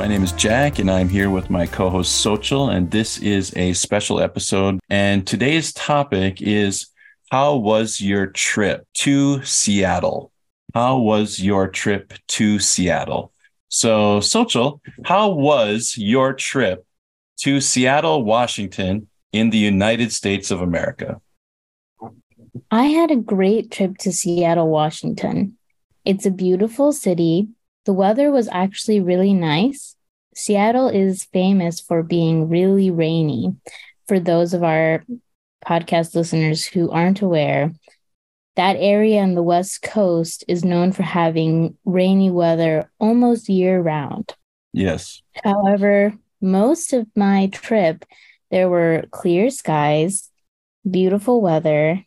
My name is Jack, and I'm here with my co host Xochitl, and this is a special episode. And today's topic is How was your trip to Seattle? How was your trip to Seattle? So, Xochitl, how was your trip to Seattle, Washington, in the United States of America? I had a great trip to Seattle, Washington. It's a beautiful city the weather was actually really nice. Seattle is famous for being really rainy. For those of our podcast listeners who aren't aware, that area on the West Coast is known for having rainy weather almost year round. Yes. However, most of my trip, there were clear skies, beautiful weather,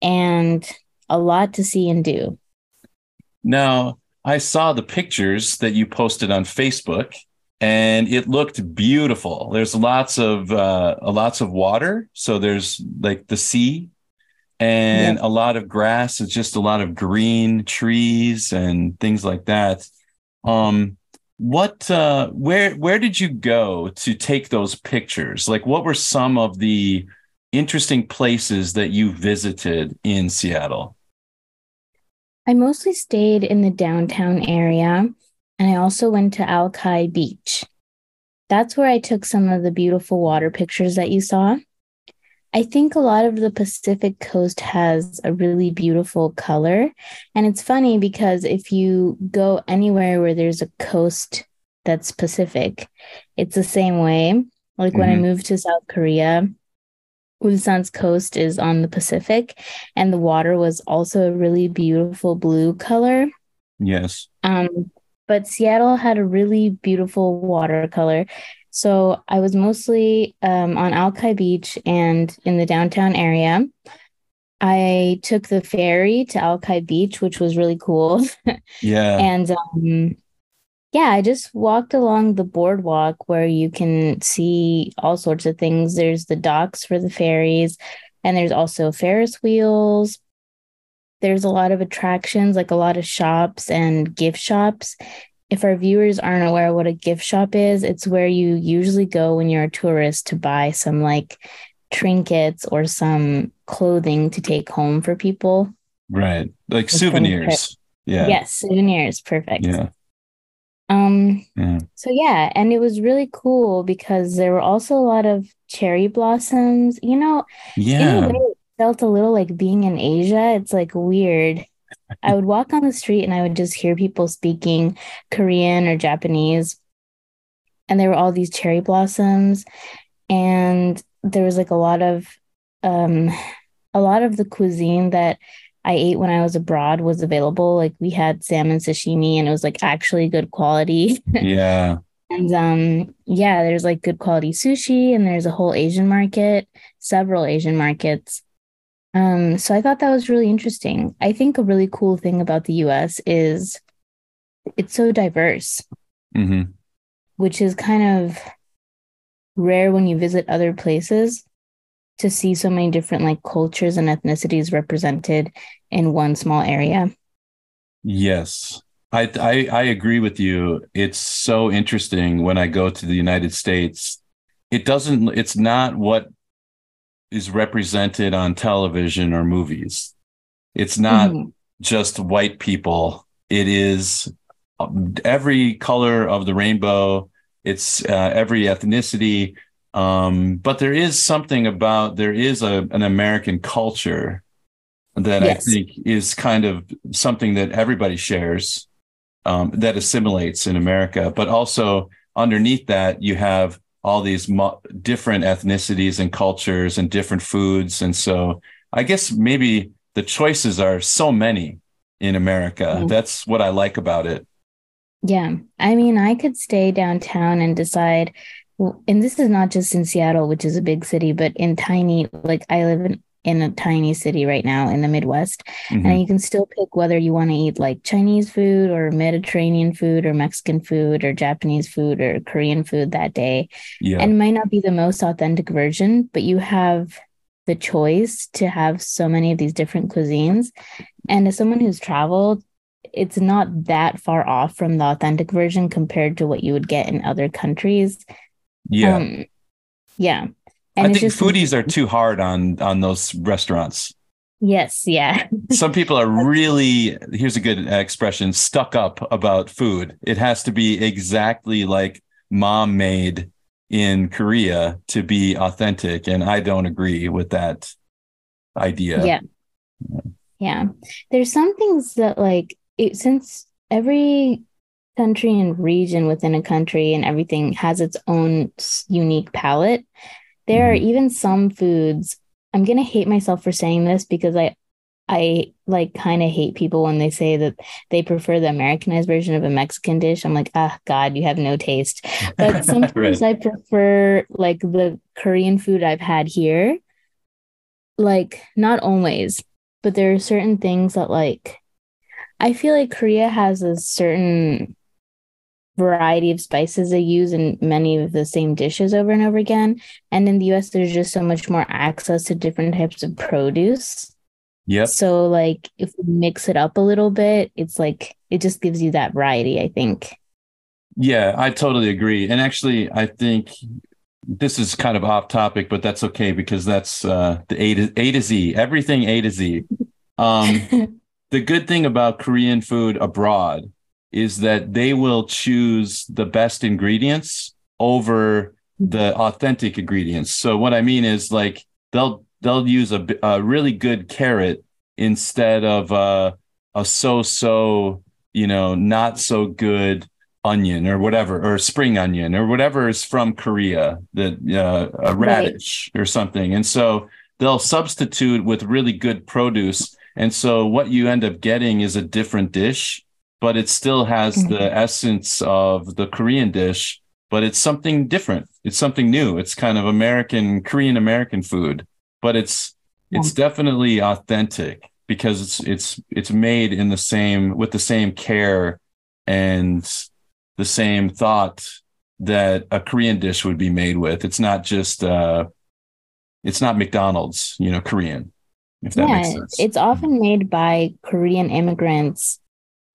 and a lot to see and do. Now, I saw the pictures that you posted on Facebook and it looked beautiful. There's lots of uh, lots of water, so there's like the sea and yeah. a lot of grass. It's just a lot of green trees and things like that. Um, what uh, where where did you go to take those pictures? Like, what were some of the interesting places that you visited in Seattle? I mostly stayed in the downtown area, and I also went to Alki Beach. That's where I took some of the beautiful water pictures that you saw. I think a lot of the Pacific coast has a really beautiful color. And it's funny because if you go anywhere where there's a coast that's Pacific, it's the same way. Like mm-hmm. when I mm-hmm. moved to South Korea, Ulsan's coast is on the Pacific, and the water was also a really beautiful blue color. Yes. Um, but Seattle had a really beautiful watercolor. So I was mostly um, on Alki Beach and in the downtown area. I took the ferry to Alki Beach, which was really cool. Yeah. and um, yeah, I just walked along the boardwalk where you can see all sorts of things. There's the docks for the ferries, and there's also Ferris wheels. There's a lot of attractions, like a lot of shops and gift shops. If our viewers aren't aware what a gift shop is, it's where you usually go when you're a tourist to buy some like trinkets or some clothing to take home for people. Right. Like souvenirs. Yeah. Yes, souvenirs. Perfect. Yeah. Um, yeah. So yeah, and it was really cool because there were also a lot of cherry blossoms. You know, yeah, it felt a little like being in Asia. It's like weird. I would walk on the street and I would just hear people speaking Korean or Japanese, and there were all these cherry blossoms, and there was like a lot of um a lot of the cuisine that I ate when I was abroad was available. Like we had salmon sashimi and it was like actually good quality. Yeah. and um yeah, there's like good quality sushi and there's a whole Asian market, several Asian markets. Um so I thought that was really interesting. I think a really cool thing about the US is it's so diverse. Mm-hmm. Which is kind of rare when you visit other places to see so many different like cultures and ethnicities represented in one small area. Yes. I, I, I agree with you. It's so interesting when I go to the United States. It doesn't it's not what is represented on television or movies. It's not mm-hmm. just white people. It is um, every color of the rainbow. It's uh, every ethnicity. Um, but there is something about there is a, an American culture that yes. I think is kind of something that everybody shares um, that assimilates in America. But also underneath that, you have all these mo- different ethnicities and cultures and different foods. And so I guess maybe the choices are so many in America. Mm-hmm. That's what I like about it. Yeah. I mean, I could stay downtown and decide, and this is not just in Seattle, which is a big city, but in tiny, like I live in, in a tiny city right now in the Midwest. Mm-hmm. And you can still pick whether you want to eat like Chinese food or Mediterranean food or Mexican food or Japanese food or Korean food that day. Yeah. And it might not be the most authentic version, but you have the choice to have so many of these different cuisines. And as someone who's traveled, it's not that far off from the authentic version compared to what you would get in other countries. Yeah. Um, yeah. And I think foodies are too hard on on those restaurants. Yes, yeah. Some people are really here's a good expression stuck up about food. It has to be exactly like mom made in Korea to be authentic and I don't agree with that idea. Yeah. Yeah. There's some things that like it, since every country and region within a country and everything has its own unique palate, there mm-hmm. are even some foods. I'm gonna hate myself for saying this because I I like kind of hate people when they say that they prefer the Americanized version of a Mexican dish. I'm like, ah, God, you have no taste. But sometimes right. I prefer like the Korean food I've had here. Like, not always, but there are certain things that like I feel like Korea has a certain variety of spices they use in many of the same dishes over and over again. And in the US, there's just so much more access to different types of produce. Yeah. So, like, if we mix it up a little bit, it's like it just gives you that variety, I think. Yeah, I totally agree. And actually, I think this is kind of off topic, but that's okay because that's uh, the A to, A to Z, everything A to Z. Um, the good thing about Korean food abroad is that they will choose the best ingredients over the authentic ingredients. So what I mean is like they'll they'll use a, a really good carrot instead of a, a so-so, you know, not so good onion or whatever, or spring onion or whatever is from Korea, the uh, a radish right. or something. And so they'll substitute with really good produce and so what you end up getting is a different dish, but it still has mm-hmm. the essence of the Korean dish, but it's something different. It's something new. It's kind of American, Korean American food, but it's it's definitely authentic because it's it's it's made in the same with the same care and the same thought that a Korean dish would be made with. It's not just uh it's not McDonald's, you know, Korean if that yeah, makes sense. It's often made by Korean immigrants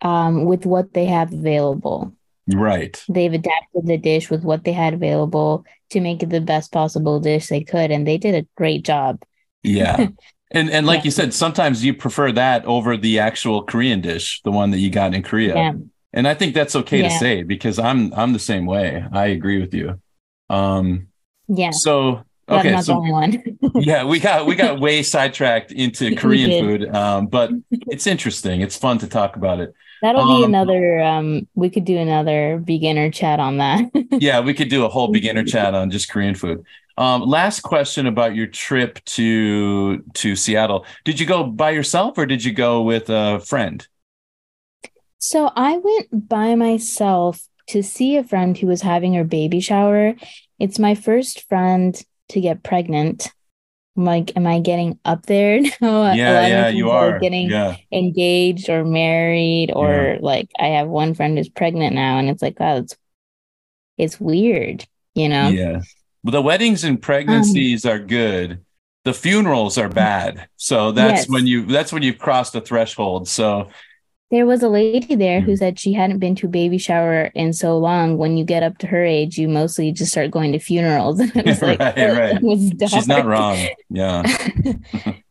um, with what they have available. Right. They've adapted the dish with what they had available to make it the best possible dish they could, and they did a great job. Yeah. And and like yeah. you said, sometimes you prefer that over the actual Korean dish, the one that you got in Korea. Yeah. And I think that's okay yeah. to say because I'm I'm the same way. I agree with you. Um yeah. So Okay, not so, the only one. yeah, we got we got way sidetracked into Korean food, um, but it's interesting. It's fun to talk about it. That'll um, be another. Um, we could do another beginner chat on that. yeah, we could do a whole beginner chat on just Korean food. Um, last question about your trip to to Seattle. Did you go by yourself or did you go with a friend? So I went by myself to see a friend who was having her baby shower. It's my first friend to get pregnant. I'm like, am I getting up there now? Yeah, yeah, you are getting yeah. engaged or married, or yeah. like I have one friend who's pregnant now, and it's like, wow, it's it's weird, you know? Yeah. Well, the weddings and pregnancies um, are good. The funerals are bad. So that's yes. when you that's when you've crossed a threshold. So there was a lady there who mm. said she hadn't been to a baby shower in so long. When you get up to her age, you mostly just start going to funerals. And it was like, right, right. Was She's not wrong. Yeah.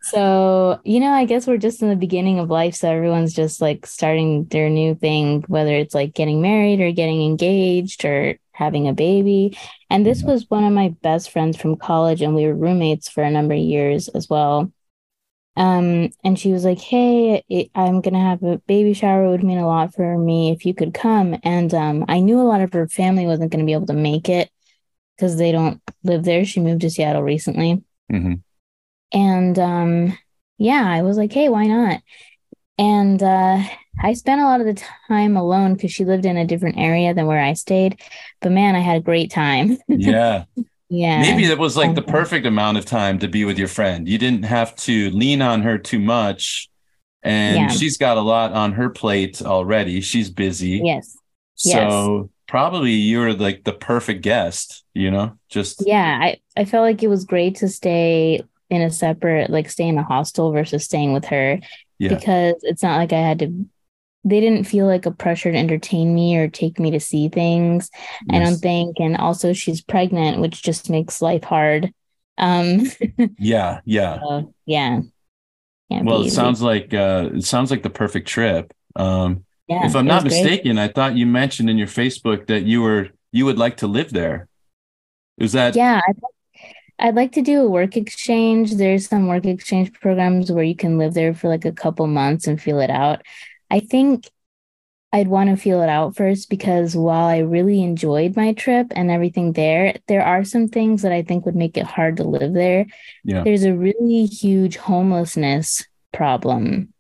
so, you know, I guess we're just in the beginning of life. So everyone's just like starting their new thing, whether it's like getting married or getting engaged or having a baby. And this was one of my best friends from college, and we were roommates for a number of years as well. Um, and she was like, Hey, it, I'm gonna have a baby shower. It would mean a lot for me if you could come. And um, I knew a lot of her family wasn't gonna be able to make it because they don't live there. She moved to Seattle recently. Mhm. And um, yeah, I was like, hey, why not? And uh, I spent a lot of the time alone because she lived in a different area than where I stayed. But man, I had a great time. Yeah. Yeah. Maybe that was like the perfect amount of time to be with your friend. You didn't have to lean on her too much. And Yeah. she's got a lot on her plate already. She's busy. Yes. So probably you're like the perfect guest, you know, just Yeah. I, I felt like it was great to stay in a separate, like stay in a hostel versus staying with her yeah. because it's not like I had to. They didn't feel like a pressure to entertain me or take me to see things. I don't think. And also, she's pregnant, which just makes life hard. Um, Yeah, yeah. so, yeah. Well, it sounds like uh it sounds like the perfect trip. Um yeah, if I'm not was great. mistaken, I thought you mentioned in your Facebook that you were you would like to live there. Is that Yeah, I'd, I'd like to do a work exchange. There's some work exchange programs where you can live there for like a couple months and feel it out. I think I'd want to feel it out first because while I really enjoyed my trip and everything there, there are some things that I think would make it hard to live there. Yeah. There's a really huge homelessness problem,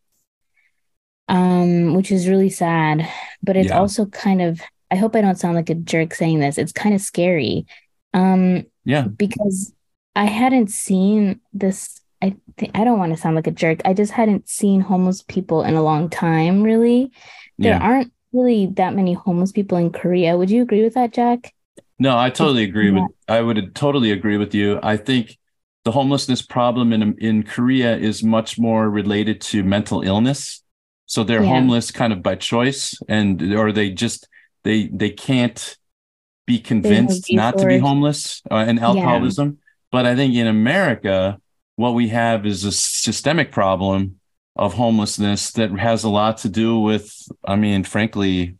um, which is really sad, but it's Yeah. also kind of, I hope I don't sound like a jerk saying this. It's kind of scary. Um, yeah, because I hadn't seen this. I think I don't want to sound like a jerk. I just hadn't seen homeless people in a long time, really. There yeah. aren't really that many homeless people in Korea. Would you agree with that, Jack? No, I totally agree with I would totally agree with you. I think the homelessness problem in in Korea is much more related to mental illness. So they're Yeah. homeless kind of by choice and or they just they they can't be convinced not to be homeless uh, and alcoholism. But I think in America what we have is a systemic problem of homelessness that has a lot to do with I mean frankly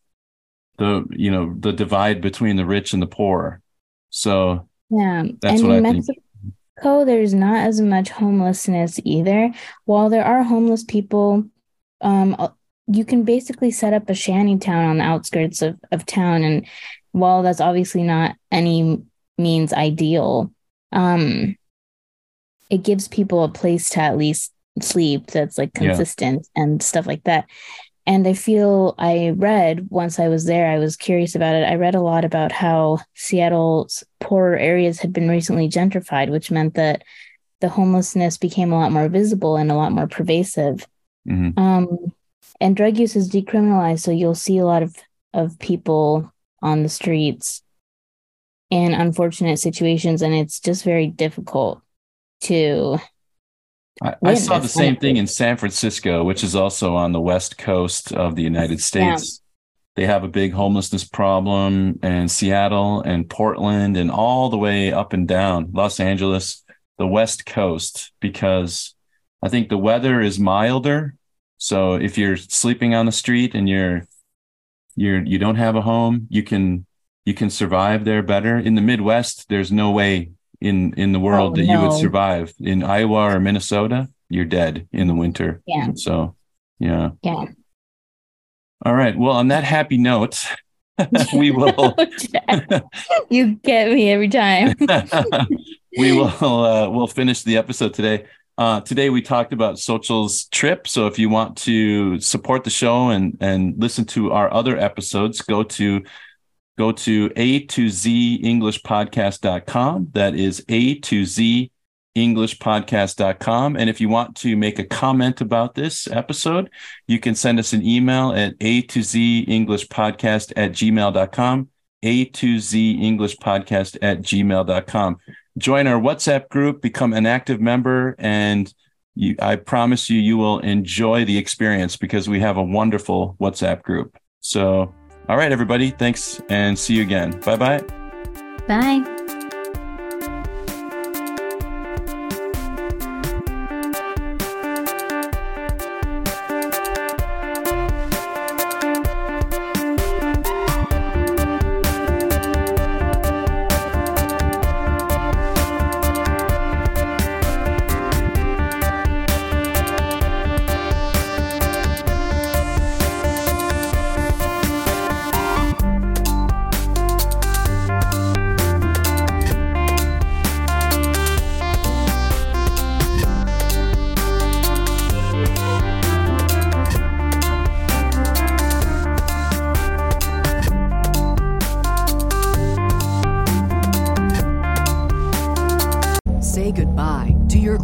the you know the divide between the rich and the poor. So Yeah. That's and what in I think. Mexico, there's not as much homelessness either. While there are homeless people, um, uh, you can basically set up a shanty town on the outskirts of, of town. And while that's obviously not any means ideal, um, it gives people a place to at least sleep that's like Yeah. consistent and stuff like that. And I feel I read once I was there, I was curious about it. I read a lot about how Seattle's poorer areas had been recently gentrified, which meant that the homelessness became a lot more visible and a lot more pervasive. mhm. Um, and drug use is decriminalized, so you'll see a lot of of people on the streets in unfortunate situations, and it's just very difficult to. I, I saw the same thing in San Francisco, which is also on the west coast of the United States. They have a big homelessness problem in Seattle and Portland and all the way up and down Los Angeles, the west coast, because I think the weather is milder. So if you're sleeping on the street and you're you're you don't have a home, you can you can survive there better. In the Midwest, there's no way in in the world Oh, that you would survive. In Iowa or Minnesota, you're dead in the winter. Yeah. So yeah. Yeah. All right. Well, on that happy note, we will you get me every time. we will uh, we'll finish the episode today. Uh, today we talked about Xochitl's trip. So if you want to support the show and and listen to our other episodes, go to go to a to z english podcast.com. That is a to z englishpodcast.com and if you want to make a comment about this episode you can send us an email at a to z english podcast at gmail.com a to z english podcast at gmail.com join our whatsapp group become an active member and you, i promise you you will enjoy the experience because we have a wonderful whatsapp group. So all right everybody. Thanks and see you again. Bye bye Bye.